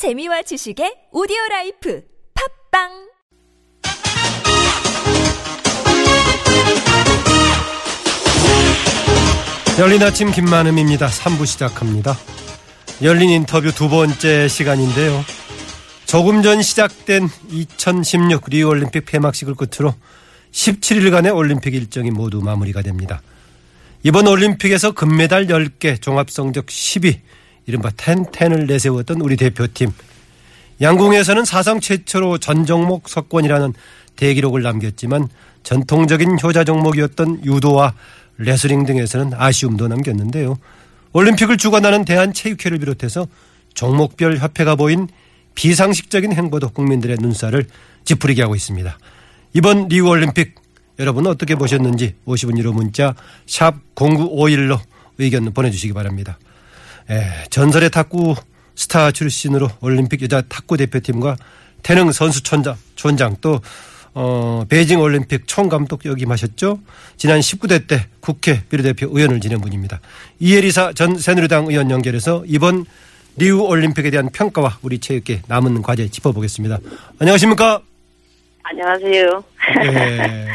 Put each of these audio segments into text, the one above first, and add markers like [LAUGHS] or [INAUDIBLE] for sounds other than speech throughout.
재미와 지식의 오디오 라이프 팟빵 열린 아침 김만흠입니다. 3부 시작합니다. 열린 인터뷰 두 번째 시간인데요. 조금 전 시작된 2016 리우 올림픽 폐막식을 끝으로 17일간의 올림픽 일정이 모두 마무리가 됩니다. 이번 올림픽에서 금메달 10개, 종합 성적 10위, 이른바 텐텐을 내세웠던 우리 대표팀. 양궁에서는 사상 최초로 전 종목 석권이라는 대기록을 남겼지만 전통적인 효자 종목이었던 유도와 레슬링 등에서는 아쉬움도 남겼는데요. 올림픽을 주관하는 대한체육회를 비롯해서 종목별 협회가 보인 비상식적인 행보도 국민들의 눈살을 찌푸리게 하고 있습니다. 이번 리우 올림픽 여러분 어떻게 보셨는지 50원 유로 문자 샵 0951로 의견 보내주시기 바랍니다. 에, 전설의 탁구 스타 출신으로 올림픽 여자 탁구 대표팀과 태능 선수 촌장, 촌장 또 어, 베이징 올림픽 총감독 역임하셨죠. 지난 19대 때 국회 비례대표 의원을 지낸 분입니다. 이혜리사 전 새누리당 의원 연결해서 이번 리우 올림픽에 대한 평가와 우리 체육계 남은 과제 짚어보겠습니다. 안녕하십니까? 안녕하세요. 네.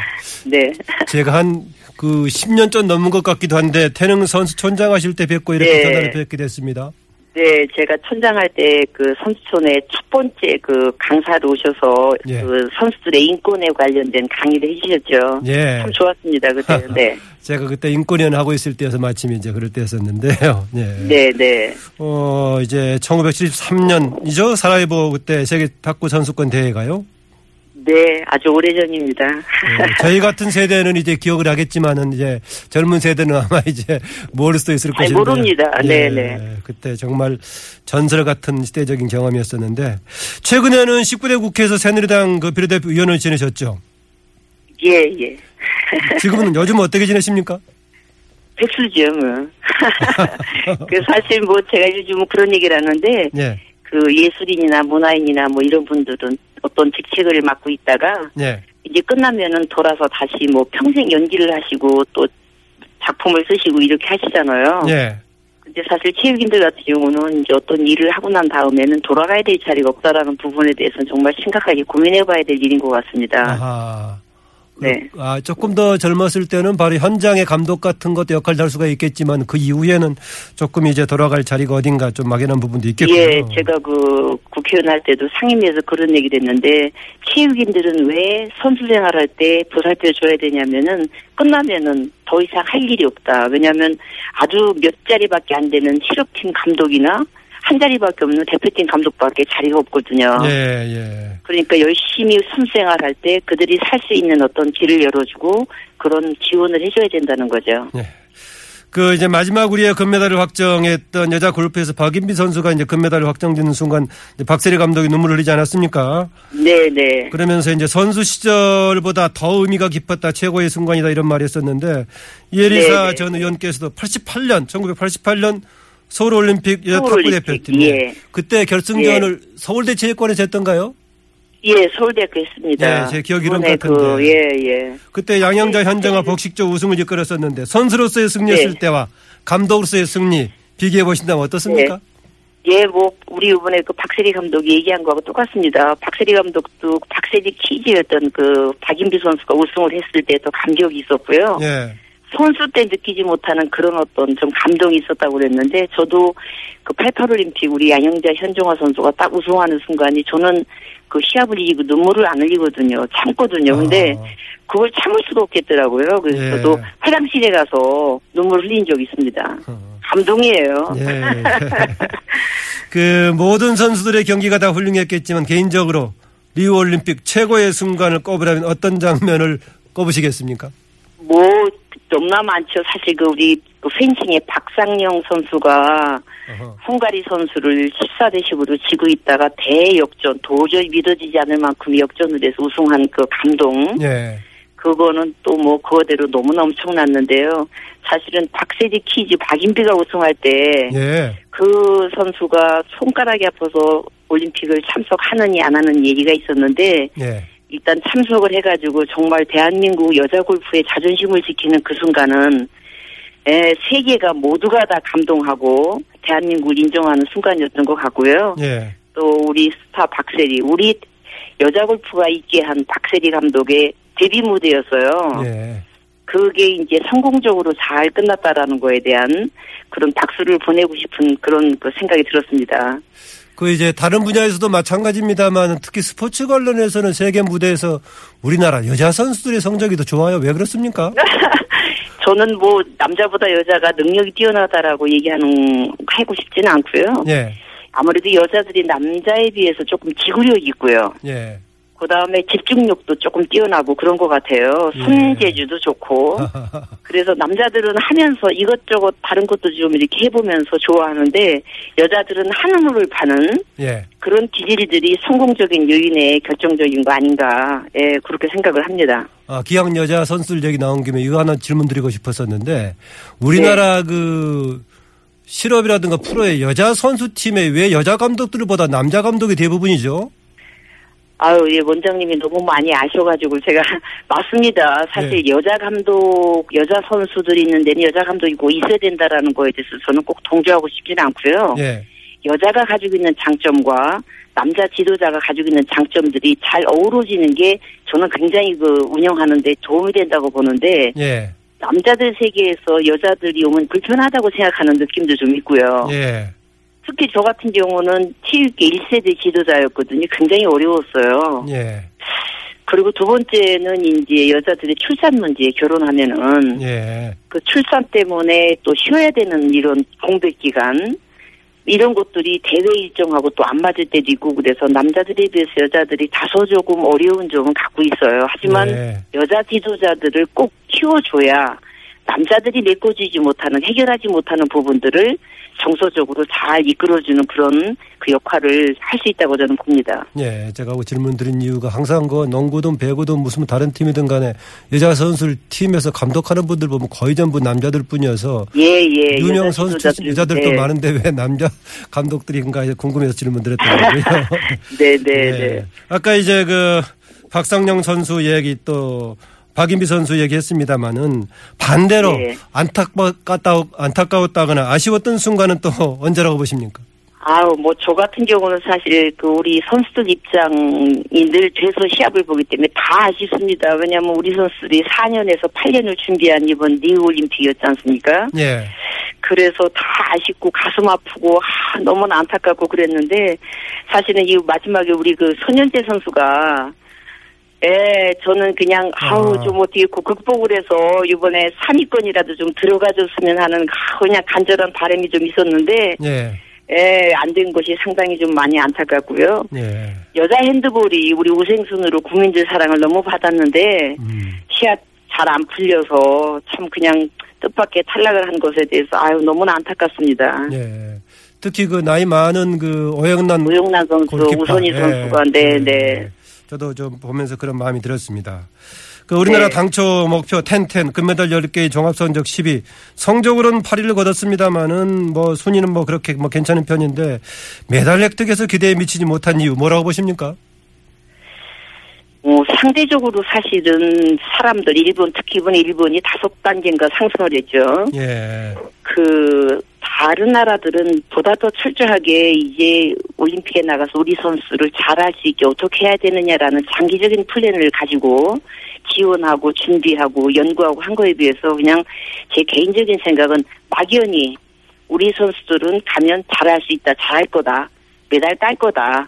[LAUGHS] 네. 제가 한 그 10년 전 넘은 것 같기도 한데 태능 선수 촌장 하실 때 뵙고 이렇게 네. 전화를 뵙게 됐습니다. 네, 제가 천장할 때 그 선수촌에 첫 번째 그 강사로 오셔서 예. 그 선수들의 인권에 관련된 강의를 해주셨죠. 예. 참 좋았습니다, 그때. [LAUGHS] 네. 제가 그때 인권위원 하고 있을 때여서 마침 이제 그럴 때였었는데요. 네. [LAUGHS] 네, 네. 어, 이제 1973년이죠. 사라이보 그때 세계 탁구 선수권 대회가요. 네, 아주 오래전입니다. 네, [LAUGHS] 저희 같은 세대는 이제 기억을 하겠지만은 이제 젊은 세대는 아마 [LAUGHS] 이제 모를 수도 있을 것인데. 모릅니다. 네, 네. 그때 정말 전설 같은 시대적인 경험이었었는데 최근에는 19대 국회에서 새누리당 그 비례대표 의원을 지내셨죠. 예, 예. [LAUGHS] 지금은 요즘 어떻게 지내십니까? 백수죠, 뭐. 그 사실 뭐 제가 요즘 그런 얘기를 하는데 예. 그 예술인이나 문화인이나 뭐 이런 분들은 어떤 직책을 맡고 있다가 예. 이제 끝나면은 돌아서 다시 뭐 평생 연기를 하시고 또 작품을 쓰시고 이렇게 하시잖아요. 예. 근데 사실 체육인들 같은 경우는 이제 어떤 일을 하고 난 다음에는 돌아가야 될 자리가 없다라는 부분에 대해서는 정말 심각하게 고민해봐야 될 일인 것 같습니다. 아하. 네. 아, 조금 더 젊었을 때는 바로 현장의 감독 같은 것도 역할을 할 수가 있겠지만 그 이후에는 조금 이제 돌아갈 자리가 어딘가 좀 막연한 부분도 있겠군요. 예, 제가 그 국회의원 할 때도 상임위에서 그런 얘기를 했는데 체육인들은 왜 선수 생활 할 때 보살펴 줘야 되냐면은 끝나면은 더 이상 할 일이 없다. 왜냐하면 아주 몇 자리밖에 안 되는 실업팀 감독이나 한 자리밖에 없는 대표팀 감독밖에 자리가 없거든요. 예, 예. 그러니까 열심히 선수 생활할 때 그들이 살 수 있는 어떤 길을 열어주고 그런 지원을 해줘야 된다는 거죠. 그 이제 마지막 우리의 금메달을 확정했던 여자 골프에서 박인비 선수가 이제 금메달을 확정되는 순간 박세리 감독이 눈물을 흘리지 않았습니까? 네 네. 그러면서 이제 선수 시절보다 더 의미가 깊었다 최고의 순간이다 이런 말이 했었는데 이혜리사 네네. 전 의원께서도 88년 1988년 서울올림픽 여자 탁구 서울올림픽, 대표팀 예. 그때 결승전을 서울대 체육관에서 했던가요? 예, 서울대학교 했습니다. 네, 제 기억이 이런 이번에 것 같은데. 그, 예, 예. 그때 양양자 현정아 네. 복식조 우승을 이끌었었는데 선수로서의 승리였을 네. 때와 감독으로서의 승리 비교해 보신다면 어떻습니까? 예, 뭐, 우리 이번에 그 박세리 감독이 얘기한 거하고 똑같습니다. 박세리 감독도 박세리 키즈였던 그 박인비 선수가 우승을 했을 때도 감격이 있었고요. 예. 선수 때 느끼지 못하는 그런 어떤 좀 감동이 있었다고 그랬는데 저도 그 88올림픽 우리 양영자 현종화 선수가 딱 우승하는 순간이 저는 그 시합을 이기고 눈물을 안 흘리거든요. 참거든요. 근데 아. 그걸 참을 수가 없겠더라고요. 그래서 예. 저도 화장실에 가서 눈물 흘린 적이 있습니다. 어. 감동이에요. 예. [LAUGHS] 그 모든 선수들의 경기가 다 훌륭했겠지만 개인적으로 리우 올림픽 최고의 순간을 꼽으라면 어떤 장면을 꼽으시겠습니까? 뭐 너무나 많죠. 사실 그 우리 그 펜싱의 박상영 선수가 어허. 헝가리 선수를 14대 10으로 지고 있다가 대역전 도저히 믿어지지 않을 만큼 역전을 해서 우승한 그 감동 예. 그거는 또 뭐 그거대로 너무나 엄청났는데요. 사실은 박세리 키즈 박인비가 우승할 때 예. 그 선수가 손가락이 아파서 올림픽을 참석하느니 안 하는 얘기가 있었는데 예. 일단 참석을 해가지고 정말 대한민국 여자 골프의 자존심을 지키는 그 순간은 에, 세계가 모두가 다 감동하고 대한민국을 인정하는 순간이었던 것 같고요. 예. 또 우리 스타 박세리, 우리 여자 골프가 있게 한 박세리 감독의 데뷔 무대였어요. 예. 그게 이제 성공적으로 잘 끝났다라는 거에 대한 그런 박수를 보내고 싶은 그런 그 생각이 들었습니다. 그 이제 다른 분야에서도 마찬가지입니다만 특히 스포츠 관련해서는 세계 무대에서 우리나라 여자 선수들의 성적이 더 좋아요. 왜 그렇습니까? [LAUGHS] 저는 뭐 남자보다 여자가 능력이 뛰어나다라고 얘기하는 하고 싶지는 않고요. 예. 아무래도 여자들이 남자에 비해서 조금 지구력이 있고요. 예. 그 다음에 집중력도 조금 뛰어나고 그런 것 같아요. 예. 손재주도 좋고. [LAUGHS] 그래서 남자들은 하면서 이것저것 다른 것도 좀 이렇게 해보면서 좋아하는데 여자들은 한우를 파는 예. 그런 기질들이 성공적인 요인의 결정적인 거 아닌가. 예, 그렇게 생각을 합니다. 아, 기왕 여자 선수들 얘기 나온 김에 이거 하나 질문 드리고 싶었었는데 우리나라 그 실업이라든가 프로의 여자 선수팀에 왜 여자 감독들보다 남자 감독이 대부분이죠? 아유, 예, 원장님이 너무 많이 아셔가지고 제가 [LAUGHS] 맞습니다. 사실 네. 여자 감독, 여자 선수들이 있는데 여자 감독이 꼭 있어야 된다라는 거에 대해서 저는 꼭 동조하고 싶지는 않고요. 예. 여자가 가지고 있는 장점과 남자 지도자가 가지고 있는 장점들이 잘 어우러지는 게 저는 굉장히 그 운영하는데 도움이 된다고 보는데 예. 남자들 세계에서 여자들이 오면 불편하다고 생각하는 느낌도 좀 있고요. 예. 특히 저 같은 경우는 체육계 1세대 지도자였거든요. 굉장히 어려웠어요. 예. 그리고 두 번째는 이제 여자들의 출산 문제 결혼하면은 예. 그 출산 때문에 또 쉬어야 되는 이런 공백 기간 이런 것들이 대회 일정하고 또 안 맞을 때도 있고 그래서 남자들에 비해서 여자들이 다소 조금 어려운 점은 갖고 있어요. 하지만 네. 여자 지도자들을 꼭 키워줘야 남자들이 메꿔주지 못하는 해결하지 못하는 부분들을 정서적으로 잘 이끌어주는 그런 그 역할을 할 수 있다고 저는 봅니다. 예, 제가 그 질문 드린 이유가 항상 그 농구든 배구든 무슨 다른 팀이든 간에 여자 선수를 팀에서 감독하는 분들 보면 거의 전부 남자들 뿐이어서 예, 예. 유명 선수 지도자들, 여자들도 네. 많은데 왜 남자 [LAUGHS] 감독들인가 해서 궁금해서 질문 드렸더라고요. [LAUGHS] 네, 네, [LAUGHS] 예. 네. 아까 이제 그 박상영 선수 얘기 또 박인비 선수 얘기했습니다마는 반대로 네. 안타깝다 안타까웠다거나 아쉬웠던 순간은 또 [LAUGHS] 언제라고 보십니까? 아우, 뭐, 저 같은 경우는 사실, 그, 우리 선수들 입장이 늘 돼서 시합을 보기 때문에 다 아쉽습니다. 왜냐하면 우리 선수들이 4년에서 8년을 준비한 이번 리우 올림픽이었지 않습니까? 예. 그래서 다 아쉽고 가슴 아프고, 아, 너무나 안타깝고 그랬는데, 사실은 이 마지막에 우리 그 손현재 선수가, 예, 저는 그냥, 아우, 아. 좀 어떻게 그 극복을 해서 이번에 3위권이라도 좀 들어가줬으면 하는, 아, 그냥 간절한 바람이 좀 있었는데, 예. 예, 안 된 것이 상당히 좀 많이 안타깝고요. 예. 여자 핸드볼이 우리 우생순으로 국민들 사랑을 너무 받았는데 음. 시합 잘 안 풀려서 참 그냥 뜻밖의 탈락을 한 것에 대해서 아유 너무나 안타깝습니다. 예. 특히 그 나이 많은 그 오영란 우영란 선수. 우선희 예. 선수가 네, 예. 네. 저도 좀 보면서 그런 마음이 들었습니다. 그 우리나라 네. 당초 목표 10-10 금메달 10개의 종합선적 10위 성적으로는 8위를 거뒀습니다만은 뭐 순위는 뭐 그렇게 뭐 괜찮은 편인데 메달 획득에서 기대에 미치지 못한 이유 뭐라고 보십니까? 뭐 상대적으로 사실은 사람들 일본 특히 이번에 일본이 다섯 단계인가 상승을 했죠. 예. 그 다른 나라들은 보다 더 철저하게 이제 올림픽에 나가서 우리 선수를 잘할 수 있게 어떻게 해야 되느냐라는 장기적인 플랜을 가지고 지원하고 준비하고 연구하고 한 거에 비해서 그냥 제 개인적인 생각은 막연히 우리 선수들은 가면 잘할 수 있다, 잘할 거다, 메달 딸 거다.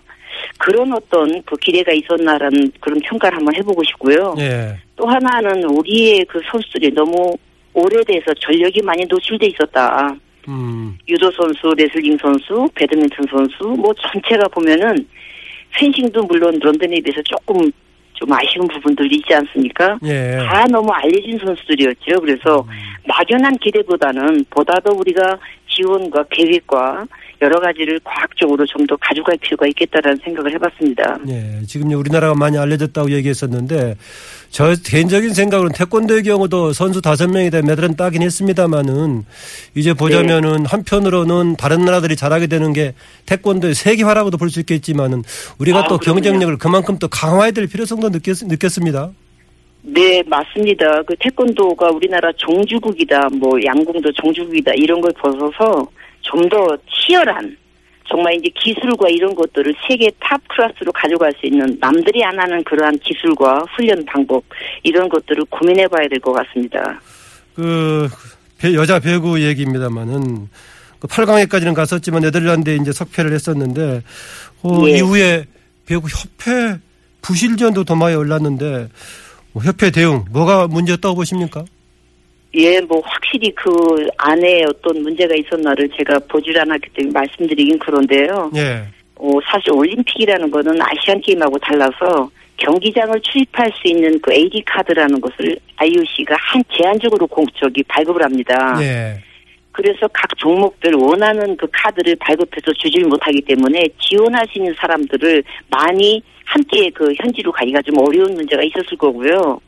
그런 어떤 그 기대가 있었나라는 그런 평가를 한번 해보고 싶고요. 예. 또 하나는 우리의 그 선수들이 너무 오래돼서 전력이 많이 노출돼 있었다. 음. 유도 선수, 레슬링 선수, 배드민턴 선수, 뭐 전체가 보면은 펜싱도 물론 런던에 비해서 조금 좀 아쉬운 부분들이 있지 않습니까? 예. 다 너무 알려진 선수들이었죠. 그래서 막연한 기대보다는 보다 더 우리가 지원과 계획과 여러 가지를 과학적으로 좀 더 가져갈 필요가 있겠다라는 생각을 해봤습니다. 예, 지금 우리나라가 많이 알려졌다고 얘기했었는데 저 개인적인 생각으로는 태권도의 경우도 선수 다섯 명이 다 메달은 따긴 했습니다마는 이제 보자면은 네. 한편으로는 다른 나라들이 잘하게 되는 게 태권도의 세계화라고도 볼 수 있겠지만은 우리가 아, 또 그럼요. 경쟁력을 그만큼 또 강화해야 될 필요성도 느꼈, 느꼈습니다. 네, 맞습니다. 그 태권도가 우리나라 종주국이다, 뭐 양궁도 종주국이다 이런 걸 벗어서 좀 더 치열한 정말 이제 기술과 이런 것들을 세계 top class로 가져갈 수 있는 남들이 안 하는 그러한 기술과 훈련 방법 이런 것들을 고민해 봐야 될 것 같습니다. 그 배- 여자 배구 얘기입니다만은 그 8강에까지는 갔었지만 네덜란드에 이제 석패를 했었는데 어, 예. 이후에 배구 협회 부실전도 도마에 올랐는데 뭐 협회 대응 뭐가 문제였다고 보십니까? 예, 뭐 확실히 그 안에 어떤 문제가 있었나를 제가 보질 않았기 때문에 말씀드리긴 그런데요. 예. 어, 사실 올림픽이라는 거는 아시안 게임하고 달라서 경기장을 출입할 수 있는 그 AD 카드라는 것을 IOC가 한 제한적으로 공적이 발급을 합니다. 예. 그래서 각 종목들 원하는 그 카드를 발급해서 주질 못하기 때문에 있는 사람들을 많이 함께 그 현지로 가기가 좀 어려운 문제가 있었을 거고요.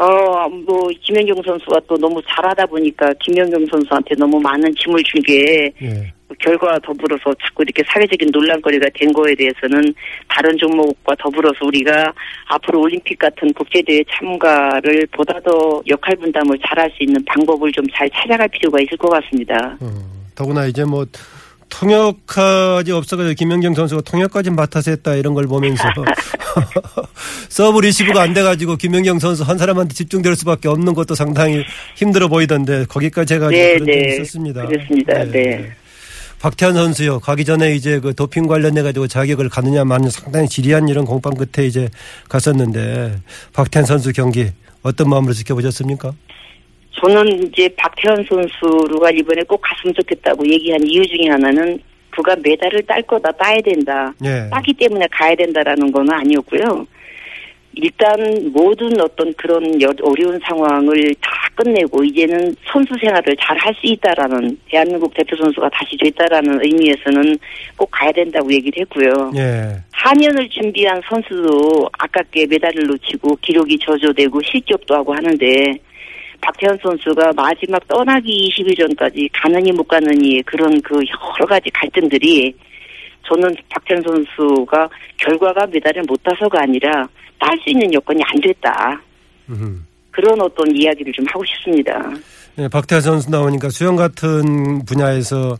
어, 뭐, 김연경 선수가 또 너무 잘하다 보니까 김연경 선수한테 너무 많은 짐을 줄게 예. 결과와 더불어서 자꾸 이렇게 사회적인 논란거리가 된 거에 대해서는 다른 종목과 더불어서 우리가 앞으로 올림픽 같은 국제대회 참가를 보다 더 역할 분담을 잘할 수 있는 방법을 좀 잘 찾아갈 필요가 있을 것 같습니다. 어, 더구나 이제 뭐 통역까지 없어가지고 김연경 선수가 통역까지 맡아서 했다 이런 걸 보면서 [LAUGHS] 서브 리시브가 안 돼가지고 김연경 선수 한 사람한테 집중될 수밖에 없는 것도 상당히 힘들어 보이던데 거기까지 해가지고 네, 그런 네. 있었습니다. 그렇습니다. 네. 박태환 선수요. 가기 전에 이제 그 도핑 관련해 가지고 자격을 가느냐 마느냐 상당히 지리한 이런 공방 끝에 이제 갔었는데 박태환 선수 경기 어떤 마음으로 지켜보셨습니까? 저는 이제 박태환 선수가 이번에 꼭 갔으면 좋겠다고 얘기한 이유 중에 하나는 그가 메달을 딸 거다 따야 된다. 예. 따기 때문에 가야 된다라는 건 아니었고요. 일단 모든 어떤 그런 여- 어려운 상황을 다 끝내고 이제는 선수 생활을 잘 할 수 있다라는 대한민국 대표 선수가 다시 됐다라는 의미에서는 꼭 가야 된다고 얘기를 했고요. 예. 4년을 준비한 선수도 아깝게 메달을 놓치고 기록이 저조되고 실격도 하고 하는데 박태환 선수가 마지막 떠나기 20일 전까지 가느니 못 가느니 그런 그 여러 가지 갈등들이 저는 박태환 선수가 결과가 메달을 못 따서가 아니라 딸 수 있는 여건이 안 됐다. 음. 그런 어떤 이야기를 좀 하고 싶습니다. 예, 박태환 선수 나오니까 수영 같은 분야에서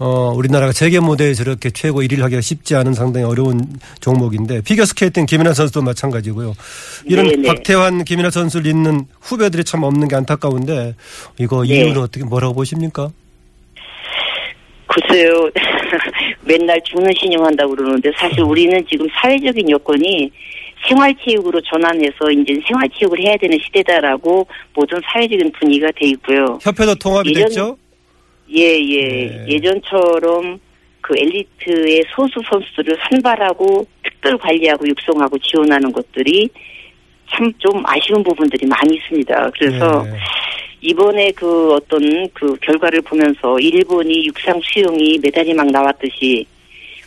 어, 우리나라가 세계 무대에 저렇게 최고 1위를 하기가 쉽지 않은 상당히 어려운 종목인데 피겨스케이팅 김연아 선수도 마찬가지고요. 이런 네네. 박태환, 김연아 선수를 잇는 후배들이 참 없는 게 안타까운데 이거 네. 이유는 어떻게 뭐라고 보십니까? 글쎄요. [LAUGHS] 맨날 죽는 신용한다고 그러는데 사실 우리는 지금 사회적인 여건이 생활체육으로 전환해서 이제 생활체육을 해야 되는 시대다라고 모든 사회적인 분위기가 돼 있고요. 협회도 통합이 예전- 됐죠? 예, 예. 네. 예전처럼 그 엘리트의 소수 선수들을 선발하고 특별 관리하고 육성하고 지원하는 것들이 참 좀 아쉬운 부분들이 많이 있습니다. 그래서 네. 이번에 그 어떤 그 결과를 보면서 일본이 육상 수영이 메달이 막 나왔듯이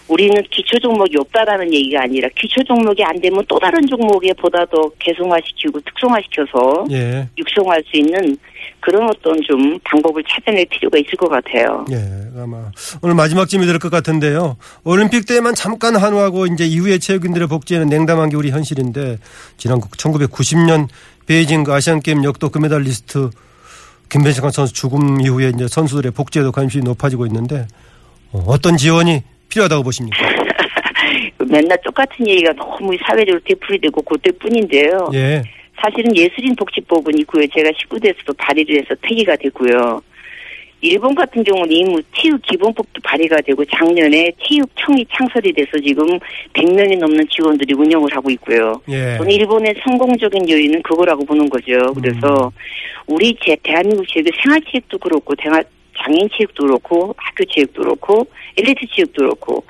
우리는 기초 종목이 없다라는 얘기가 아니라 기초 종목이 안 되면 또 다른 종목에 보다 더 개성화시키고 특성화시켜서 예. 육성할 수 있는 그런 어떤 좀 방법을 찾아낼 필요가 있을 것 같아요. 예, 아마 오늘 마지막쯤이 될 것 같은데요. 올림픽 때만 잠깐 한화하고 이제 이후에 체육인들의 복지에는 냉담한 게 우리 현실인데 지난 1990년 베이징 그 아시안 게임 역도 금메달리스트 김배식환 선수 죽음 이후에 이제 선수들의 복지에도 관심이 높아지고 있는데 어, 어떤 지원이 필요하다고 보십니까? [LAUGHS] 맨날 똑같은 얘기가 너무 사회적으로 되풀이되고 그때뿐인데요. 예, 사실은 예술인 복지법은 있고요. 제가 19대에서도 발의를 해서 폐기가 됐고요. 일본 같은 경우는 이미 체육 기본법도 발의가 되고 작년에 체육청이 창설이 돼서 지금 100명이 넘는 직원들이 운영을 하고 있고요. 예, 저는 일본의 성공적인 요인은 그거라고 보는 거죠. 그래서 우리 제 대한민국 체육의 생활체육도 그렇고 대화- 장애인 체육도 그렇고 학교 체육도 그렇고 엘리트 체육도 그렇고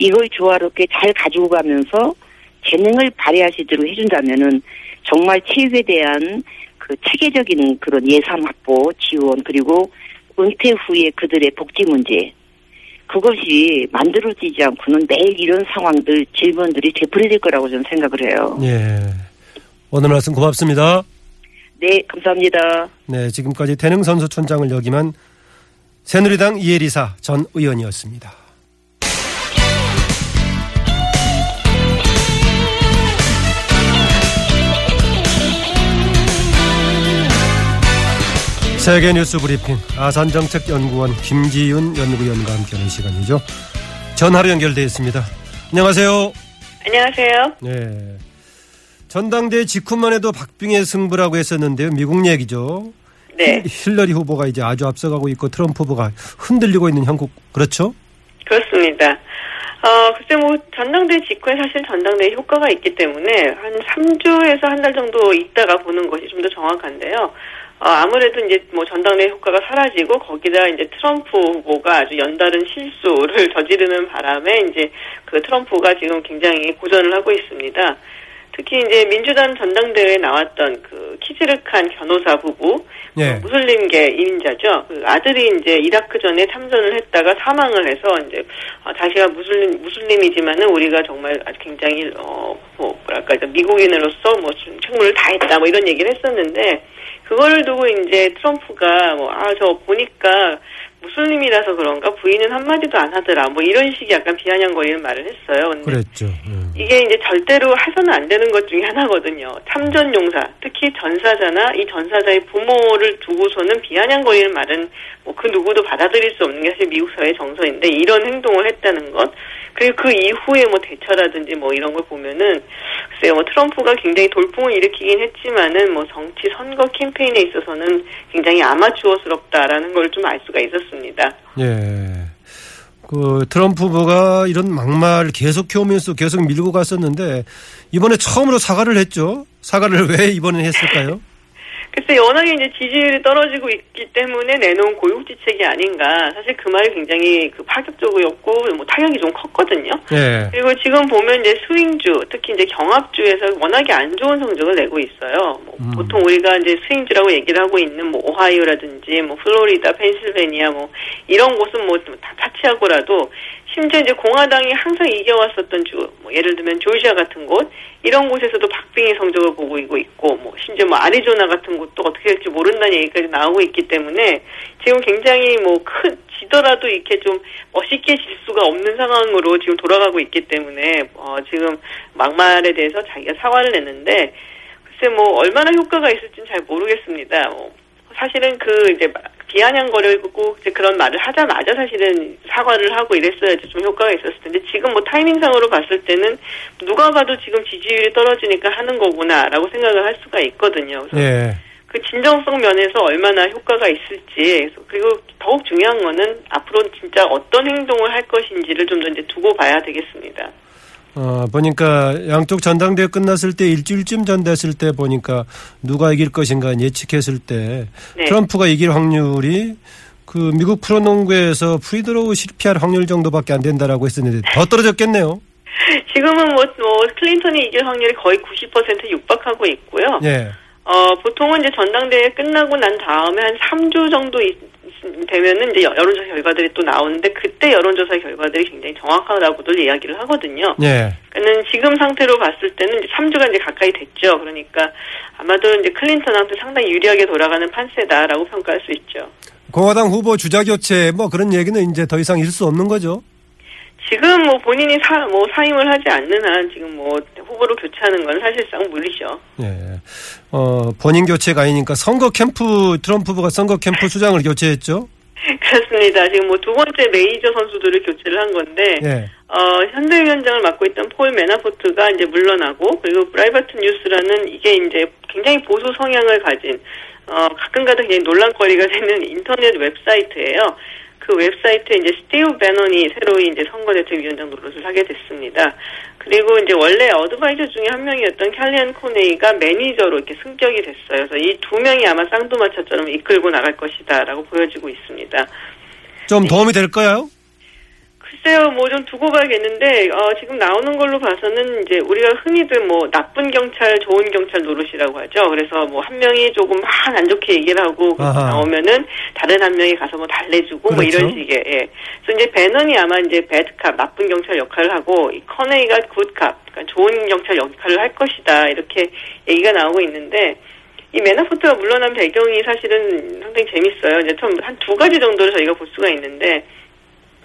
이걸 조화롭게 잘 가지고 가면서 재능을 발휘할 수 있도록 해준다면은 정말 체육에 대한 그 체계적인 그런 예산 확보, 지원 그리고 은퇴 후에 그들의 복지 문제 그것이 만들어지지 않고는 매일 이런 상황들 질문들이 되풀이될 거라고 저는 생각을 해요. 예. 오늘 말씀 고맙습니다. 네, 감사합니다. 네, 지금까지 태능선수촌장을 역임한 새누리당 이혜리사 전 의원이었습니다. 세계 뉴스 브리핑 아산 정책 연구원 김지윤 연구위원과 함께하는 시간이죠. 전화로 연결되어 있습니다. 안녕하세요. 안녕하세요. 네. 전당대회 직후만 해도 박빙의 승부라고 했었는데요. 미국 얘기죠. 네, 힐러리 후보가 이제 아주 앞서가고 있고 트럼프 후보가 흔들리고 있는 형국 그렇죠? 그렇습니다. 어, 글쎄 뭐 전당대회 직후에 사실 전당대회 효과가 있기 때문에 한 3주에서 한 달 정도 있다가 보는 것이 좀 더 정확한데요. 어, 아무래도 이제 뭐 전당대회 효과가 사라지고 거기다 이제 트럼프 후보가 아주 연달은 실수를 저지르는 바람에 이제 그 트럼프가 지금 굉장히 고전을 하고 있습니다. 특히 이제 민주당 전당대회에 나왔던 그 키즈르칸 변호사 부부 예. 무슬림계 이민자죠. 그 아들이 이제 이라크 전에 참전을 했다가 사망을 해서 이제 어, 자기가 무슬림 무슬림이지만은 우리가 정말 아주 굉장히 어 뭐, 뭐랄까 미국인으로서 뭐좀 책무를 다했다 뭐 이런 얘기를 했었는데 그거를 두고 이제 트럼프가 뭐 아 저 보니까 무슬림이라서 그런가 부인은 한마디도 안 하더라 뭐 이런 식의 약간 비아냥거리는 말을 했어요. 근데 그랬죠. 음. 이게 이제 절대로 해서는 안 되는 것 중에 하나거든요. 참전 용사, 특히 전사자나 이 전사자의 부모를 두고서는 비아냥거리는 말은 뭐 그 누구도 받아들일 수 없는 게 사실 미국 사회의 정서인데 이런 행동을 했다는 것 그리고 그 이후에 뭐 대처라든지 뭐 이런 걸 보면은 글쎄요 뭐 트럼프가 굉장히 돌풍을 일으키긴 했지만은 뭐 정치 선거 캠페인에 있어서는 굉장히 아마추어스럽다라는 걸 좀 알 수가 있었습니다. 예. 그 트럼프 후보가 이런 막말 계속 해오면서 계속 밀고 갔었는데 이번에 처음으로 사과를 했죠. 사과를 [LAUGHS] 왜 이번에 했을까요? 글쎄 워낙에 이제 지지율이 떨어지고 있기 때문에 내놓은 고육지책이 아닌가. 사실 그 말이 굉장히 그 파격적이었고 뭐 타격이 좀 컸거든요. 예. 그리고 지금 보면 이제 스윙주, 특히 이제 경합주에서 워낙에 안 좋은 성적을 내고 있어요. 뭐 음. 보통 우리가 이제 스윙주라고 얘기를 하고 있는 뭐 오하이오라든지 뭐 플로리다, 펜실베니아 뭐 이런 곳은 뭐 다 차치하고라도 심지어 이제 공화당이 항상 이겨왔었던 주, 뭐 예를 들면 조지아 같은 곳 이런 곳에서도 박빙의 성적을 보이고 있고 뭐 심지어 뭐 아리조나 같은 곳도 어떻게 될지 모른다는 얘기까지 나오고 있기 때문에 지금 굉장히 뭐 큰 지더라도 이렇게 좀 멋있게 질 수가 없는 상황으로 지금 돌아가고 있기 때문에 어 지금 막말에 대해서 자기가 사과를 냈는데 글쎄 뭐 얼마나 효과가 있을지는 잘 모르겠습니다. 뭐 사실은 그 이제 비아냥거리고 이제 그런 말을 하자마자 사실은 사과를 하고 이랬어야지 좀 효과가 있었을 텐데 지금 뭐 타이밍상으로 봤을 때는 누가 봐도 지금 지지율이 떨어지니까 하는 거구나라고 생각을 할 수가 있거든요. 그래서 예. 그 진정성 면에서 얼마나 효과가 있을지 그리고 더욱 중요한 거는 앞으로 진짜 어떤 행동을 할 것인지를 좀 더 이제 두고 봐야 되겠습니다. 어, 보니까 양쪽 전당대회 끝났을 때 일주일쯤 전 됐을 때 보니까 누가 이길 것인가 예측했을 때 네. 트럼프가 이길 확률이 그 미국 프로농구에서 free throw 실패할 확률 정도밖에 안 된다라고 했었는데 더 떨어졌겠네요. [LAUGHS] 지금은 뭐, 뭐 클린턴이 이길 확률이 거의 90% 육박하고 있고요. 예. 어, 보통은 이제 전당대회 끝나고 난 다음에 한 3주 정도 있, 되면은 이제 여- 여론조사 결과들이 또 나오는데 그때 여론조사 결과들이 굉장히 정확하다고들 이야기를 하거든요. 예. 근데 지금 상태로 봤을 때는 이제 3주가 이제 가까이 됐죠. 그러니까 아마도 이제 클린턴한테 상당히 유리하게 돌아가는 판세다라고 평가할 수 있죠. 공화당 후보 주자 교체 뭐 그런 얘기는 이제 더 이상 있을 수 없는 거죠. 지금 뭐 본인이 사, 뭐 사임을 하지 않는 한 지금 뭐 후보로 교체하는 건 사실상 무리죠. 예. 어, 본인 교체가 아니니까 선거 캠프 트럼프 후보가 선거 캠프 수장을 교체했죠. [LAUGHS] 그렇습니다. 지금 뭐 두 번째 메이저 선수들을 교체를 한 건데 예. 어, 선대위원장을 맡고 있던 폴 매너포트가 이제 물러나고 그리고 브라이트바트 뉴스라는 이게 이제 굉장히 보수 성향을 가진 어, 가끔가다 굉장히 논란거리가 되는 [LAUGHS] 인터넷 웹사이트예요. 그 웹사이트에 이제 스티브 배넌이 새로이 이제 선거대책위원장 노릇을 하게 됐습니다. 그리고 이제 원래 advisor 중에 한 명이었던 켈리앤 콘웨이가 매니저로 이렇게 승격이 됐어요. 그래서 이 두 명이 아마 쌍두마차처럼 이끌고 나갈 것이다라고 보여지고 있습니다. 좀 도움이 될까요? 글쎄요, 뭐 좀 두고 봐야겠는데, 어, 지금 나오는 걸로 봐서는 이제 우리가 흔히들 뭐 나쁜 경찰, 좋은 경찰 노릇이라고 하죠. 그래서 뭐 한 명이 조금 막 안 좋게 얘기를 하고. 나오면은 다른 한 명이 가서 뭐 달래주고 뭐 그렇죠. 이런 식의, 예. 그래서 이제 배넌이 아마 이제 bad cop, 나쁜 경찰 역할을 하고, 이 콘웨이가 good cop, 그러니까 좋은 경찰 역할을 할 것이다. 이렇게 얘기가 나오고 있는데, 이 매너포트가 물러난 배경이 사실은 상당히 재밌어요. 이제 좀 한두 가지 정도를 저희가 볼 수가 있는데,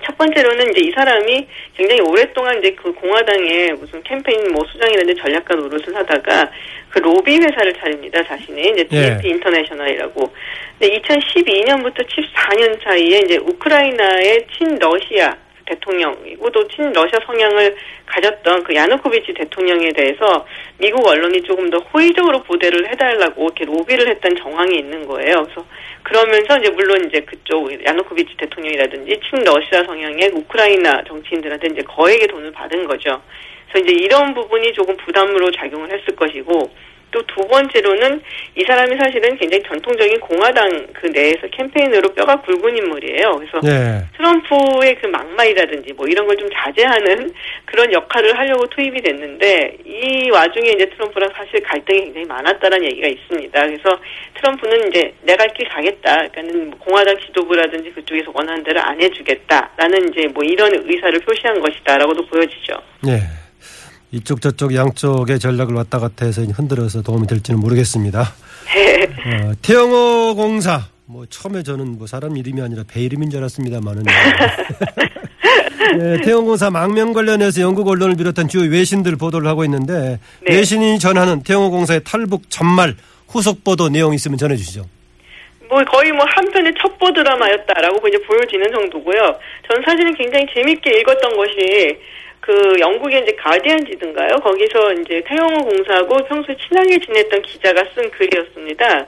첫 번째로는 이제 이 사람이 굉장히 오랫동안 이제 그 공화당의 무슨 캠페인 뭐 수장이라든지 전략가 노릇을 하다가 그 로비 회사를 차립니다. 자신이 이제 DFP 예. 인터내셔널이라고. 근데 2012년부터 14년 사이에 이제 우크라이나의 친러시아 대통령이고 또 친러시아 성향을 가졌던 그 야누코비치 대통령에 대해서 미국 언론이 조금 더 호의적으로 보도를 해달라고 이렇게 로비를 했던 정황이 있는 거예요. 그래서 그러면서 이제 물론 이제 그쪽 야누코비치 대통령이라든지 친러시아 성향의 우크라이나 정치인들한테 이제 거액의 돈을 받은 거죠. 그래서 이제 이런 부분이 조금 부담으로 작용을 했을 것이고 또 두 번째로는 이 사람이 사실은 굉장히 전통적인 공화당 그 내에서 캠페인으로 뼈가 굵은 인물이에요. 그래서 예. 트럼프의 그 막말이라든지 뭐 이런 걸 좀 자제하는 그런 역할을 하려고 투입이 됐는데 이 와중에 이제 트럼프랑 사실 갈등이 굉장히 많았다는 얘기가 있습니다. 그래서 트럼프는 이제 내가 길 가겠다. 그러니까는 뭐 공화당 지도부라든지 그쪽에서 원하는 대로 안 해주겠다라는 이제 뭐 이런 의사를 표시한 것이다라고도 보여지죠. 예. 이쪽 저쪽 양쪽의 전략을 왔다 갔다 해서 흔들어서 도움이 될지는 모르겠습니다. 네. 어, 태영호 공사. 뭐 처음에 저는 뭐 사람 이름이 아니라 배 이름인 줄 알았습니다만은 [LAUGHS] 네, 태영 공사 망명 관련해서 영국 언론을 비롯한 주요 외신들 보도를 하고 있는데 네. 외신이 전하는 태영호 공사의 탈북 전말 후속 보도 내용 있으면 전해주시죠. 뭐 거의 뭐 한편의 첩보 드라마였다라고 이제 보여지는 정도고요. 전 사실은 굉장히 재밌게 읽었던 것이 그 영국의 이제 가디언지든가요. 거기서 이제 태영호 공사하고 평소에 친하게 지냈던 기자가 쓴 글이었습니다.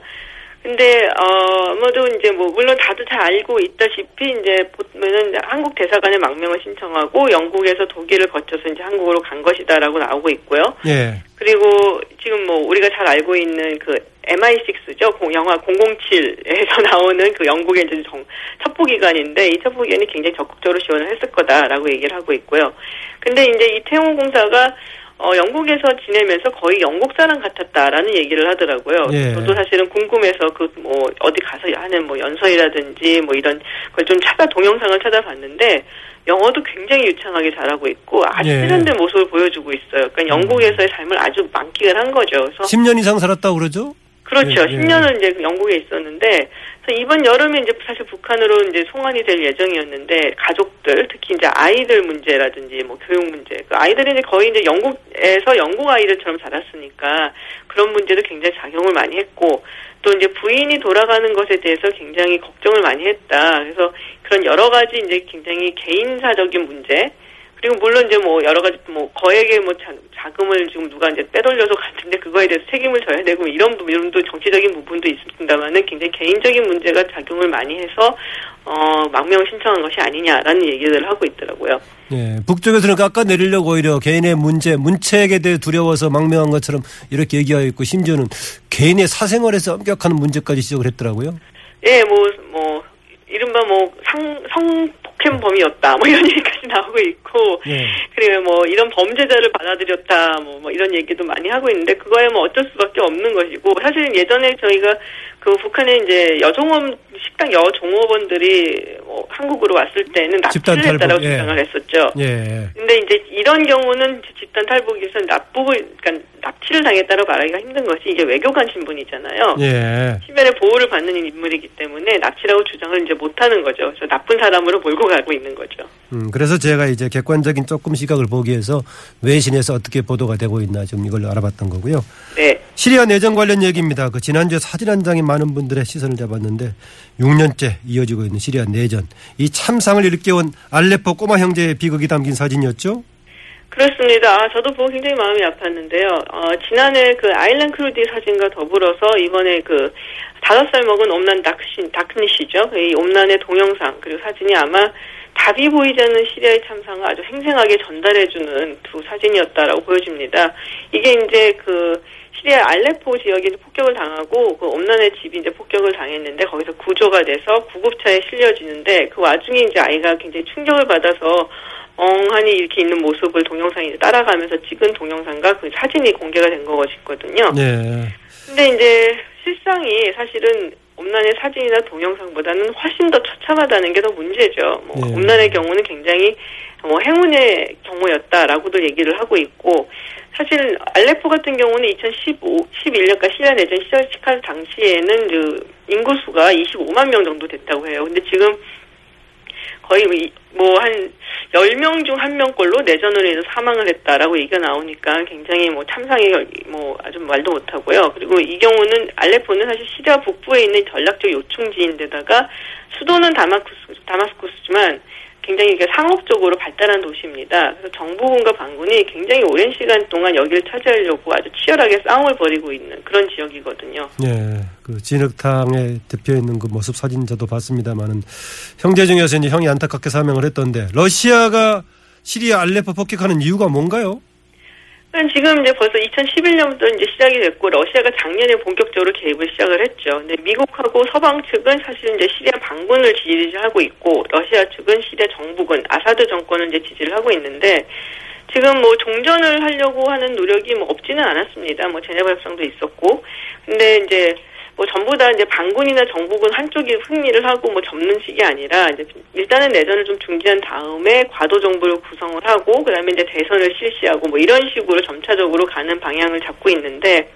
근데 어 아무도 이제 뭐 물론 다들 잘 알고 있다시피 이제 보면은 한국 대사관에 망명을 신청하고 영국에서 독일을 거쳐서 이제 한국으로 간 것이다라고 나오고 있고요. 예. 그리고 지금 뭐 우리가 잘 알고 있는 그 MI6죠. 영화 007에서 [LAUGHS] 나오는 그 영국의 이제 정, 첩보기관인데 이 첩보기관이 굉장히 적극적으로 지원을 했을 거다라고 얘기를 하고 있고요. 근데 이제 이태용 공사가 어, 영국에서 지내면서 거의 영국 사람 같았다라는 얘기를 하더라고요. 예. 저도 사실은 궁금해서 그 뭐 어디 가서 하는 뭐 연설이라든지 뭐 이런 걸 좀 찾아 동영상을 찾아봤는데 영어도 굉장히 유창하게 잘하고 있고 아주 예. 세련된 모습을 보여주고 있어요. 그러니까 영국에서의 삶을 아주 만끽을 한 거죠. 그래서 10년 이상 살았다고 그러죠? 그렇죠. 예, 예. 10년은 이제 영국에 있었는데 그래서 이번 여름에 이제 사실 북한으로 이제 송환이 될 예정이었는데 가족들 특히 이제 아이들 문제라든지 뭐 교육 문제 그 아이들이 이제 거의 이제 영국에서 영국 아이들처럼 자랐으니까 그런 문제도 굉장히 작용을 많이 했고 또 이제 부인이 돌아가는 것에 대해서 굉장히 걱정을 많이 했다. 그래서 그런 여러 가지 이제 굉장히 개인사적인 문제 그리고 물론 이제 뭐 여러 가지 뭐 거액의 뭐 자, 자금을 지금 누가 이제 빼돌려서 갔는데 그거에 대해서 책임을 져야 되고 이런 부분도 정치적인 부분도 있습니다만은 굉장히 개인적인 문제가 작용을 많이 해서 어 망명을 신청한 것이 아니냐라는 얘기를 하고 있더라고요. 예. 북쪽에서는 깎아 내리려고 오히려 개인의 문제, 문책에 대해 두려워서 망명한 것처럼 이렇게 얘기하고 있고 심지어는 개인의 사생활에서 엄격한 문제까지 지적을 했더라고요. 예, 뭐뭐 이른바 뭐 상 성 폭행범이었다 뭐 이런 [LAUGHS] 얘기까지 나오고 있고 예. 그리고 뭐 이런 범죄자를 받아들였다 뭐, 뭐 이런 얘기도 많이 하고 있는데 그거야 뭐 어쩔 수밖에 없는 것이고 사실 예전에 저희가 그 북한에 이제 여종업 식당 여종업원들이 뭐 한국으로 왔을 때는 납치를 했다라고 예. 주장을 했었죠. 예. 근데 이제 이런 경우는 집단 탈북에서 납북을 그러니까 납치를 당했다고 말하기가 힘든 것이 이게 외교관 신분이잖아요. 예. 시민의 보호를 받는 인물이기 때문에 납치라고 주장을 이제 못 하는 거죠. 그래서 나쁜 사람으로 몰고 가고 있는 거죠. 음, 그래서 제가 이제 객관적인 조금 시각을 보기 위해서 외신에서 어떻게 보도가 되고 있나 좀 이걸 알아봤던 거고요. 네. 시리아 내전 관련 얘기입니다. 그 지난주에 사진 한 장에 많은 분들의 시선을 잡았는데 6년째 이어지고 있는 시리아 내전. 이 참상을 일깨운 알레포 꼬마 형제의 비극이 담긴 사진이었죠? 그렇습니다. 아, 저도 보고 굉장히 마음이 아팠는데요. 어, 지난해 그 아일란 쿠르디 사진과 더불어서 이번에 그 다섯 살 먹은 옴란 다크시, 다크니시죠. 이 옴란의 동영상 그리고 사진이 아마 답이 보이지 않는 시리아의 참상을 아주 생생하게 전달해주는 두 사진이었다라고 보여집니다. 이게 이제 그 시리아 알레포 지역에 폭격을 당하고 그 옴난의 집이 이제 폭격을 당했는데 거기서 구조가 돼서 구급차에 실려지는데 그 와중에 이제 아이가 굉장히 충격을 받아서 엉하니 이렇게 있는 모습을 동영상이 따라가면서 찍은 동영상과 그 사진이 공개가 된 거거든요. 네. 근데 이제 실상이 사실은 옴난의 사진이나 동영상보다는 훨씬 더 처참하다는 게 더 문제죠. 뭐 네. 옴난의 경우는 굉장히 뭐 행운의 경우였다라고도 얘기를 하고 있고 사실 알레포 같은 경우는 2015, 11년까 시리아 내전 시절 시칼 당시에는 그 인구 수가 25만 명 정도 됐다고 해요. 근데 지금 거의 뭐 한 10명 중한 명꼴로 내전으로 인해서 사망을 했다라고 얘기가 나오니까 굉장히 뭐 참상이 뭐 아주 말도 못하고요. 그리고 이 경우는 알레포는 사실 시리아 북부에 있는 전략적 요충지인데다가 수도는 다마스쿠스, 다마스쿠스지만 굉장히 상업적으로 발달한 도시입니다. 그래서 정부군과 반군이 굉장히 오랜 시간 동안 여기를 차지하려고 아주 치열하게 싸움을 벌이고 있는 그런 지역이거든요. 예, 그 진흙탕에 대표 있는 그 모습 사진 저도 봤습니다만은 형제 중에서 이제 형이 안타깝게 사명을 했던데 러시아가 시리아 알레포 폭격하는 이유가 뭔가요? 지금 이제 벌써 2011년부터 이제 시작이 됐고 러시아가 작년에 본격적으로 개입을 시작을 했죠. 근데 미국하고 서방 측은 사실 이제 시리아 반군을 지지하고 있고 러시아 측은 시리아 정부군 아사드 정권을 이제 지지를 하고 있는데 지금 뭐 종전을 하려고 하는 노력이 뭐 없지는 않았습니다. 뭐 제네바 협상도 있었고 근데 이제 뭐 전부 다 이제 반군이나 정부군 한쪽이 승리를 하고 뭐 접는 식이 아니라 이제 일단은 내전을 좀 중지한 다음에 과도 정부를 구성을 하고 그다음에 이제 대선을 실시하고 뭐 이런 식으로 점차적으로 가는 방향을 잡고 있는데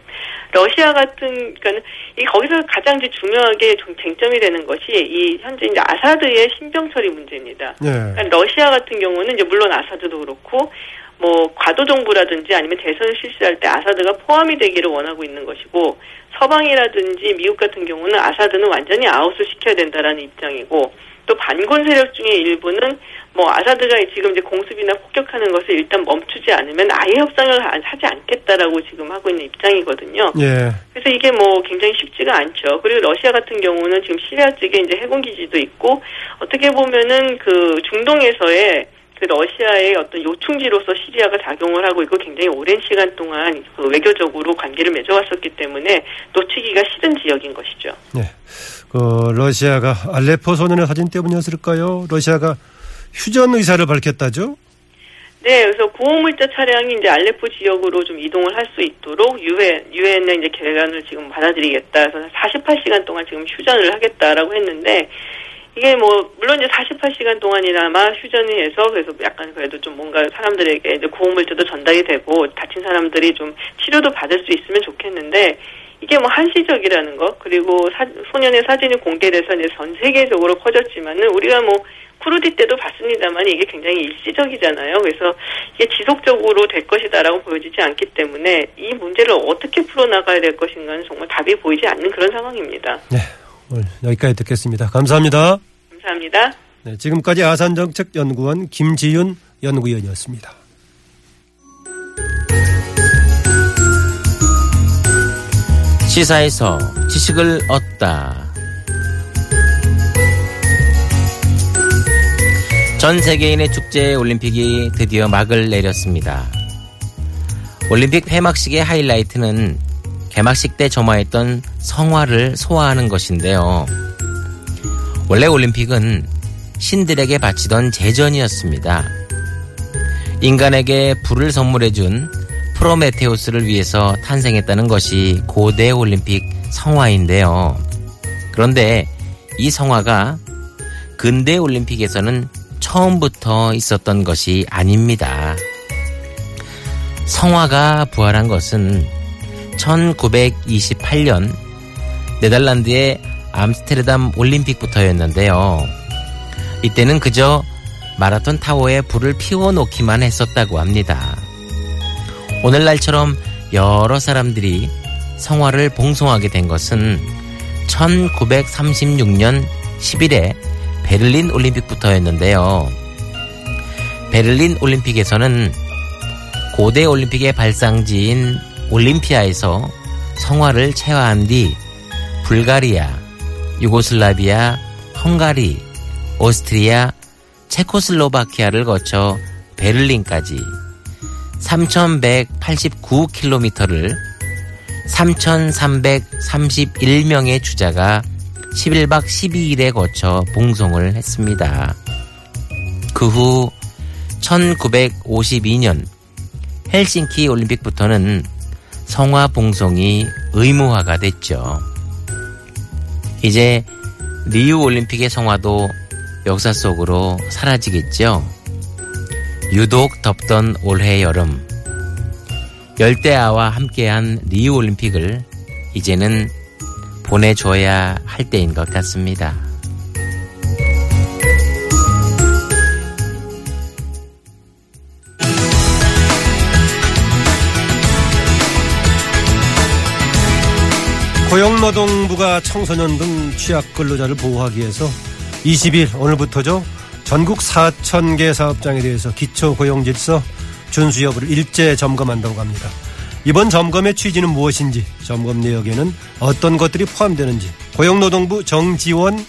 러시아 같은 그러니까 이 거기서 가장 이제 중요하게 좀 쟁점이 되는 것이 이 현재 이제 아사드의 신병 처리 문제입니다. 네. 그러니까 러시아 같은 경우는 이제 물론 아사드도 그렇고 뭐 과도 정부라든지 아니면 대선을 실시할 때 아사드가 포함이 되기를 원하고 있는 것이고 서방이라든지 미국 같은 경우는 아사드는 완전히 아웃을 시켜야 된다라는 입장이고 또 반군 세력 중에 일부는 뭐 아사드가 지금 이제 공습이나 폭격하는 것을 일단 멈추지 않으면 아예 협상을 하지 않겠다라고 지금 하고 있는 입장이거든요. 예. 그래서 이게 뭐 굉장히 쉽지가 않죠. 그리고 러시아 같은 경우는 지금 시리아 쪽에 이제 해군 기지도 있고 어떻게 보면은 그 중동에서의 그 러시아의 어떤 요충지로서 시리아가 작용을 하고 있고 굉장히 오랜 시간 동안 그 외교적으로 관계를 맺어왔었기 때문에 놓치기가 싫은 지역인 것이죠. 네. 그 러시아가 알레포 소년의 사진 때문이었을까요? 러시아가 휴전 의사를 밝혔다죠? 네, 그래서 구호물자 차량이 이제 알레포 지역으로 좀 이동을 할 수 있도록 유엔 유엔의 이제 계획안을 지금 받아들이겠다. 그래서 48시간 동안 지금 휴전을 하겠다라고 했는데 이게 뭐 물론 이제 48시간 동안이나마 휴전이 해서 그래서 약간 그래도 좀 뭔가 사람들에게 이제 고물질도 전달이 되고 다친 사람들이 좀 치료도 받을 수 있으면 좋겠는데 이게 뭐 한시적이라는 것 그리고 사, 소년의 사진이 공개돼서 이제 전 세계적으로 퍼졌지만은 우리가 뭐 쿠르디 때도 봤습니다만 이게 굉장히 일시적이잖아요. 그래서 이게 지속적으로 될 것이다라고 보여지지 않기 때문에 이 문제를 어떻게 풀어나가야 될 것인가는 정말 답이 보이지 않는 그런 상황입니다. 네. 오늘 여기까지 듣겠습니다. 감사합니다. 감사합니다. 네, 지금까지 아산정책연구원 김지윤 연구위원이었습니다. 시사에서 지식을 얻다. 전 세계인의 축제 올림픽이 드디어 막을 내렸습니다. 올림픽 폐막식의 하이라이트는 개막식 때 점화했던 성화를 소화하는 것인데요. 원래 올림픽은 신들에게 바치던 제전이었습니다. 인간에게 불을 선물해준 프로메테우스를 위해서 탄생했다는 것이 고대 올림픽 성화인데요. 그런데 이 성화가 근대 올림픽에서는 처음부터 있었던 것이 아닙니다. 성화가 부활한 것은 1928년 네덜란드의 암스테르담 올림픽부터였는데요. 이때는 그저 마라톤 타워에 불을 피워놓기만 했었다고 합니다. 오늘날처럼 여러 사람들이 성화를 봉송하게 된 것은 1936년 10일에 베를린 올림픽부터였는데요. 베를린 올림픽에서는 고대 올림픽의 발상지인 올림피아에서 성화를 체화한 뒤 불가리아, 유고슬라비아, 헝가리, 오스트리아, 체코슬로바키아를 거쳐 베를린까지 3,189km를 3,331명의 주자가 11박 12일에 거쳐 봉송을 했습니다. 그 후 1952년 헬싱키 올림픽부터는 성화 봉송이 의무화가 됐죠. 이제 리우 올림픽의 성화도 역사 속으로 사라지겠죠. 유독 덥던 올해 여름. 열대야와 함께한 리우 올림픽을 이제는 보내줘야 할 때인 것 같습니다. 고용노동부가 청소년 등 취약 근로자를 보호하기 위해서 20일 오늘부터죠. 전국 4천 개 사업장에 대해서 기초 고용 질서 준수 여부를 일제 점검한다고 합니다. 이번 점검의 취지는 무엇인지, 점검 내역에는 어떤 것들이 포함되는지 고용노동부 정지원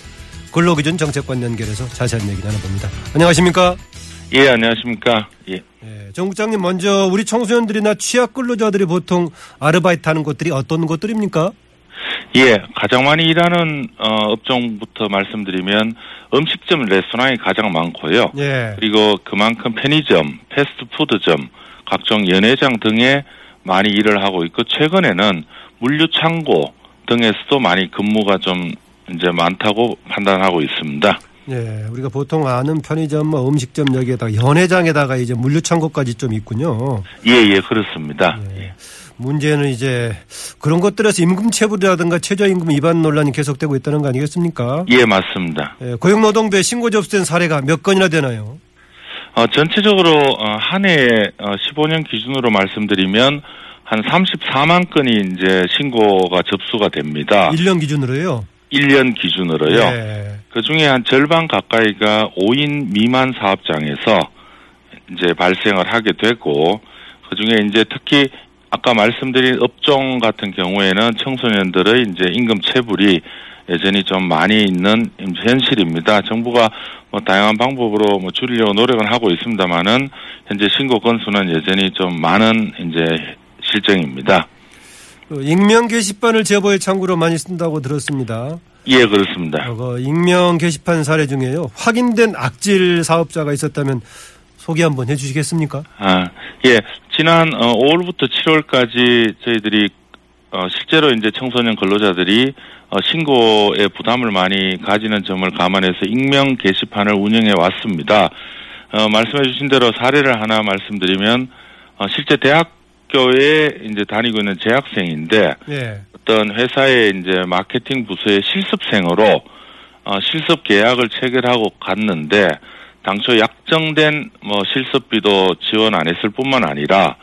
근로기준 정책관 연결해서 자세한 얘기 나눠봅니다. 안녕하십니까? 예, 안녕하십니까. 예. 예, 정 국장님 먼저 우리 청소년들이나 취약 근로자들이 보통 아르바이트 하는 곳들이 어떤 곳들입니까? 예, 가장 많이 일하는 어, 업종부터 말씀드리면 음식점, 레스토랑이 가장 많고요. 예. 그리고 그만큼 편의점, 패스트푸드점, 각종 연회장 등에 많이 일을 하고 있고 최근에는 물류 창고 등에서도 많이 근무가 좀 이제 많다고 판단하고 있습니다. 예, 우리가 보통 아는 편의점, 뭐 음식점 여기에다가 연회장에다가 이제 물류 창고까지 좀 있군요. 예, 예, 그렇습니다. 예. 문제는 이제 그런 것들에서 임금체불이라든가 최저임금 위반 논란이 계속되고 있다는 거 아니겠습니까? 예, 맞습니다. 예, 고용노동부에 신고 접수된 사례가 몇 건이나 되나요? 어, 전체적으로 어, 한 해에 어, 15년 기준으로 말씀드리면 한 34만 건이 이제 신고가 접수가 됩니다. 1년 기준으로요? 1년 기준으로요. 예. 그 중에 한 절반 가까이가 5인 미만 사업장에서 이제 발생을 하게 되고 그 중에 이제 특히 아까 말씀드린 업종 같은 경우에는 청소년들의 이제 임금 체불이 여전히 좀 많이 있는 현실입니다. 정부가 뭐 다양한 방법으로 뭐 줄이려고 노력을 하고 있습니다만은 현재 신고 건수는 여전히 좀 많은 이제 실정입니다. 그 익명 게시판을 제보에 창구로 많이 쓴다고 들었습니다. 예, 그렇습니다. 어, 그 익명 게시판 사례 중에요. 확인된 악질 사업자가 있었다면 소개 한번 해주시겠습니까? 아, 예. 지난 어, 5월부터 7월까지 저희들이 어, 실제로 이제 청소년 근로자들이 어, 신고에 부담을 많이 가지는 점을 감안해서 익명 게시판을 운영해 왔습니다. 어, 말씀해 주신 대로 사례를 하나 말씀드리면 어, 실제 대학교에 이제 다니고 있는 재학생인데 예. 어떤 회사의 이제 마케팅 부서의 실습생으로 어, 실습 계약을 체결하고 갔는데 당초 약정된 뭐 실습비도 지원 안 했을 뿐만 아니라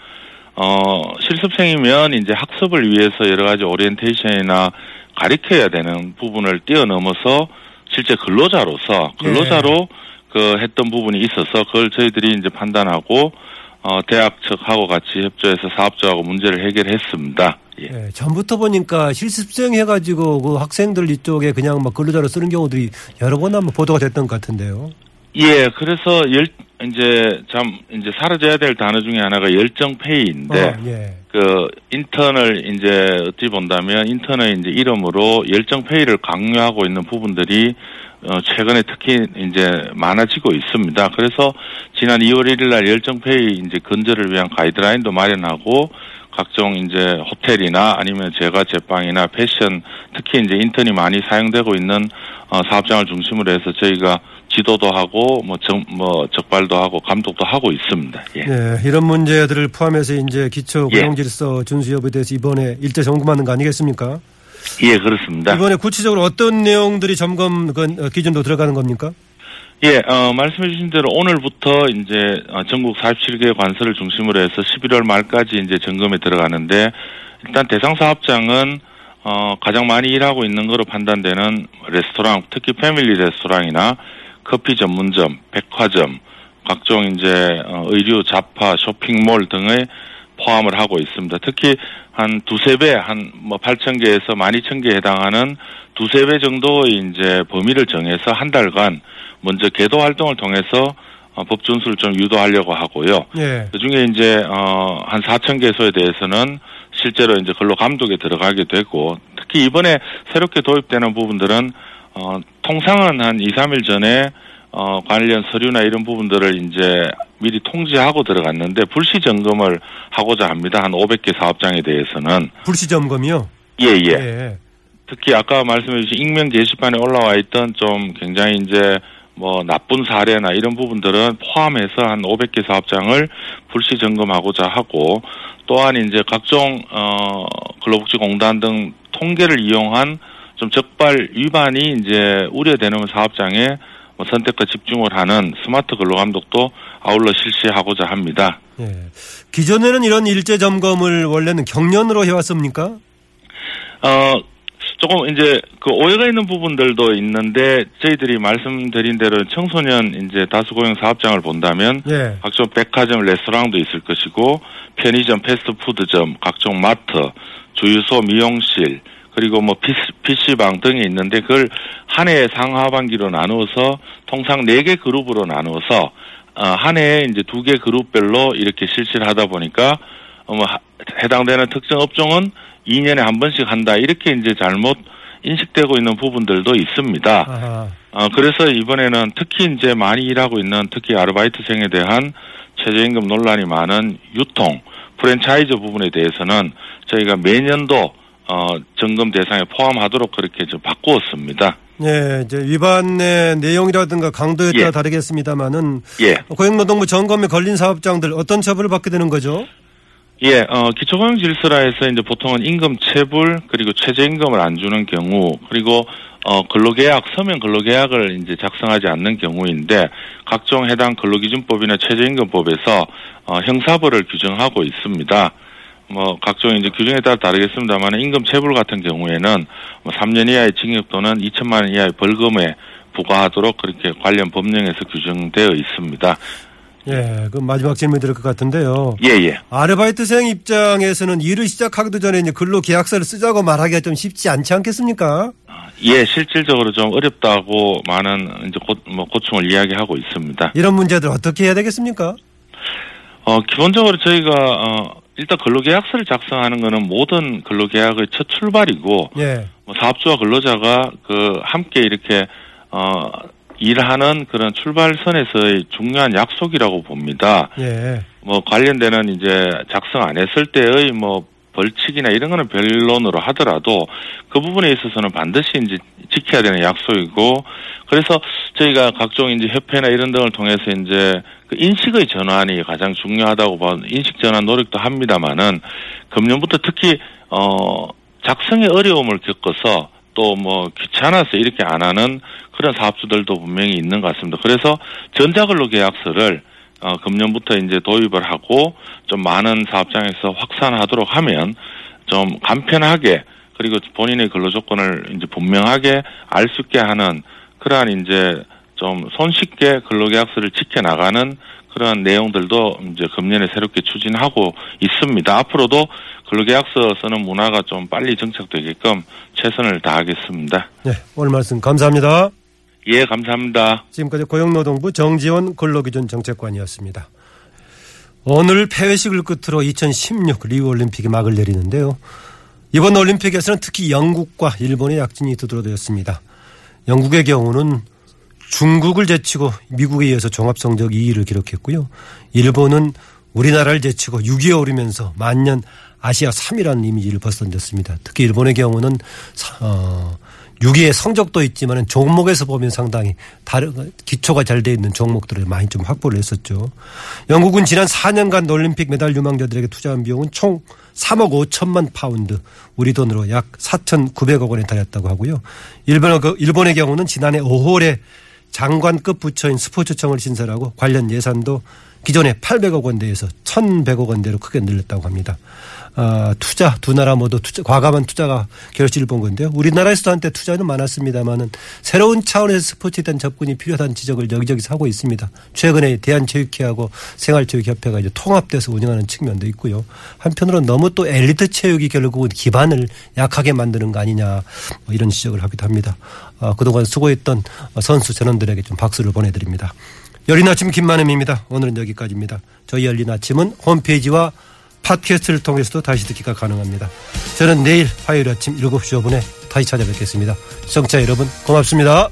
어 실습생이면 이제 학습을 위해서 여러 가지 오리엔테이션이나 가리켜야 되는 부분을 뛰어넘어서 실제 근로자로서 근로자로 그 했던 부분이 있어서 그걸 저희들이 이제 판단하고 어 대학 측하고 같이 협조해서 사업자하고 문제를 해결했습니다. 예. 예, 전부터 보니까 실습생 해가지고 그 학생들 이쪽에 그냥 막 근로자로 쓰는 경우들이 여러 번 한번 보도가 됐던 것 같은데요. 예, 그래서 열 이제 참 이제 사라져야 될 단어 중에 하나가 열정 페이인데 어, 예. 그 인턴을 이제 어찌 본다면 인턴의 이제 이름으로 열정 페이를 강요하고 있는 부분들이 어 최근에 특히 이제 많아지고 있습니다. 그래서 지난 2월 1일 날 열정 페이 이제 근절을 위한 가이드라인도 마련하고 각종 이제 호텔이나 아니면 제과 제빵이나 패션 특히 이제 인턴이 많이 사용되고 있는 어 사업장을 중심으로 해서 저희가 지도도 하고 뭐, 정, 뭐 적발도 하고 감독도 하고 있습니다. 예. 예, 이런 문제들을 포함해서 이제 기초 예. 고용질서 준수 여부에 대해서 이번에 일제 점검하는 거 아니겠습니까? 예, 그렇습니다. 이번에 구체적으로 어떤 내용들이 점검 그 어, 기준도 들어가는 겁니까? 예, 어, 말씀해 주신 대로 오늘부터 이제 어, 전국 47개 관서를 중심으로 해서 11월 말까지 이제 점검에 들어가는데 일단 대상 사업장은 어, 가장 많이 일하고 있는 거로 판단되는 레스토랑, 특히 패밀리 레스토랑이나 커피 전문점, 백화점, 각종 이제 어, 의류, 잡화, 쇼핑몰 등의 포함을 하고 있습니다. 특히 한 두세 배, 한 뭐 8천 개에서 12,000 개에 해당하는 두세 배 정도의 이제 범위를 정해서 한 달간 먼저 계도 활동을 통해서 어, 법 준수를 좀 유도하려고 하고요. 예. 그 중에 이제 어, 한 4천 개소에 대해서는 실제로 이제 근로 감독에 들어가게 되고 특히 이번에 새롭게 도입되는 부분들은 어, 통상은 한 2, 3일 전에 어, 관련 서류나 이런 부분들을 이제 미리 통지하고 들어갔는데 불시 점검을 하고자 합니다. 한 500개 사업장에 대해서는 불시 점검이요? 예, 예. 예. 특히 아까 말씀해 주신 익명 게시판에 올라와 있던 좀 굉장히 이제 뭐 나쁜 사례나 이런 부분들은 포함해서 한 500개 사업장을 불시 점검하고자 하고 또한 이제 각종 어 근로복지공단 등 통계를 이용한 좀 적발 위반이 이제 우려되는 사업장에 뭐 선택과 집중을 하는 스마트 근로 감독도 아울러 실시하고자 합니다. 예. 기존에는 이런 일제 점검을 원래는 경련으로 해왔습니까? 어 조금 이제 그 오해가 있는 부분들도 있는데 저희들이 말씀드린 대로 청소년 이제 다수고용 사업장을 본다면 예. 각종 백화점, 레스토랑도 있을 것이고 편의점, 패스트푸드점, 각종 마트, 주유소, 미용실 그리고 뭐 PC방 등이 있는데 그걸 한해 상하반기로 나누어서 통상 네 개 그룹으로 나누어서 어, 한 해에 이제 두 개 그룹별로 이렇게 실시를 하다 보니까 어, 뭐 하- 해당되는 특정 업종은 2년에 한 번씩 한다 이렇게 이제 잘못 인식되고 있는 부분들도 있습니다. 아하. 어, 그래서 이번에는 특히 이제 많이 일하고 있는 특히 아르바이트생에 대한 최저임금 논란이 많은 유통, 프랜차이즈 부분에 대해서는 저희가 매년도 어, 점검 대상에 포함하도록 그렇게 좀 바꾸었습니다. 예, 이제 위반의 내용이라든가 강도에 따라 예. 다르겠습니다만은 예. 고용노동부 점검에 걸린 사업장들 어떤 처벌을 받게 되는 거죠? 예, 어, 기초고용 질서라해서 이제 보통은 임금 체불 그리고 최저임금을 안 주는 경우 그리고 어, 근로계약 서면 근로계약을 이제 작성하지 않는 경우인데 각종 해당 근로기준법이나 최저임금법에서 어, 형사벌을 규정하고 있습니다. 뭐 각종 이제 규정에 따라 다르겠습니다만 임금 체불 같은 경우에는 뭐 3년 이하의 징역 또는 2천만 원 이하의 벌금에 부과하도록 그렇게 관련 법령에서 규정되어 있습니다. 예, 그 마지막 질문이 될것 같은데요. 예, 예. 아르바이트생 입장에서는 일을 시작하기도 전에 이제 근로 계약서를 쓰자고 말하기가 좀 쉽지 않지 않겠습니까? 예, 실질적으로 좀 어렵다고 많은 이제 고, 뭐 고충을 이야기하고 있습니다. 이런 문제들 어떻게 해야 되겠습니까? 어, 기본적으로 저희가 어, 일단 근로계약서를 작성하는 거는 모든 근로계약의 첫 출발이고 예, 뭐 사업주와 근로자가 그 함께 이렇게 어 일하는 그런 출발선에서의 중요한 약속이라고 봅니다. 예, 뭐 관련되는 이제 작성 안 했을 때의 뭐 벌칙이나 이런 거는 변론으로 하더라도 그 부분에 있어서는 반드시 이제 지켜야 되는 약속이고 그래서 저희가 각종 이제 협회나 이런 등을 통해서 이제 그 인식의 전환이 가장 중요하다고 봐 인식 전환 노력도 합니다만은 금년부터 특히 어 작성에 어려움을 겪어서 또 뭐 귀찮아서 이렇게 안 하는 그런 사업주들도 분명히 있는 것 같습니다. 그래서 전자근로 계약서를 어, 금년부터 이제 도입을 하고 좀 많은 사업장에서 확산하도록 하면 좀 간편하게 그리고 본인의 근로 조건을 이제 분명하게 알 수 있게 하는 그러한 이제 좀 손쉽게 근로계약서를 지켜나가는 그런 내용들도 이제 금년에 새롭게 추진하고 있습니다. 앞으로도 근로계약서 쓰는 문화가 좀 빨리 정착되게끔 최선을 다하겠습니다. 네, 오늘 말씀 감사합니다. 예, 감사합니다. 지금까지 고용노동부 정지원 근로기준 정책관이었습니다. 오늘 폐회식을 끝으로 2016 리우올림픽이 막을 내리는데요. 이번 올림픽에서는 특히 영국과 일본의 약진이 두드러졌습니다. 영국의 경우는 중국을 제치고 미국에 이어서 종합성적 2위를 기록했고요. 일본은 우리나라를 제치고 6위에 오르면서 만년 아시아 3위라는 이미지를 벗어던졌습니다. 특히 일본의 경우는 사- 어, 6위의 성적도 있지만 종목에서 보면 상당히 다른 기초가 잘 돼 있는 종목들을 많이 좀 확보를 했었죠. 영국은 지난 4년간 올림픽 메달 유망자들에게 투자한 비용은 총 3억 5천만 파운드, 우리 돈으로 약 4,900억 원에 달했다고 하고요. 일본, 일본의 경우는 지난해 5월에 장관급 부처인 스포츠청을 신설하고 관련 예산도 기존에 800억 원대에서 1,100억 원대로 크게 늘렸다고 합니다. 아, 투자 두 나라 모두 투자, 과감한 투자가 결실을 본 건데요. 우리나라에서도 한때 투자는 많았습니다만은 새로운 차원에서 스포츠에 대한 접근이 필요하다는 지적을 여기저기서 하고 있습니다. 최근에 대한체육회하고 생활체육협회가 이제 통합돼서 운영하는 측면도 있고요. 한편으로는 너무 또 엘리트 체육이 결국은 기반을 약하게 만드는 거 아니냐 뭐 이런 지적을 하기도 합니다. 아, 그동안 수고했던 선수 전원들에게 좀 박수를 보내드립니다. 열린 아침 김만음입니다. 오늘은 여기까지입니다. 저희 열린 아침은 홈페이지와 팟캐스트를 통해서도 다시 듣기가 가능합니다. 저는 내일 화요일 아침 7시 5분에 다시 찾아뵙겠습니다. 시청자 여러분 고맙습니다.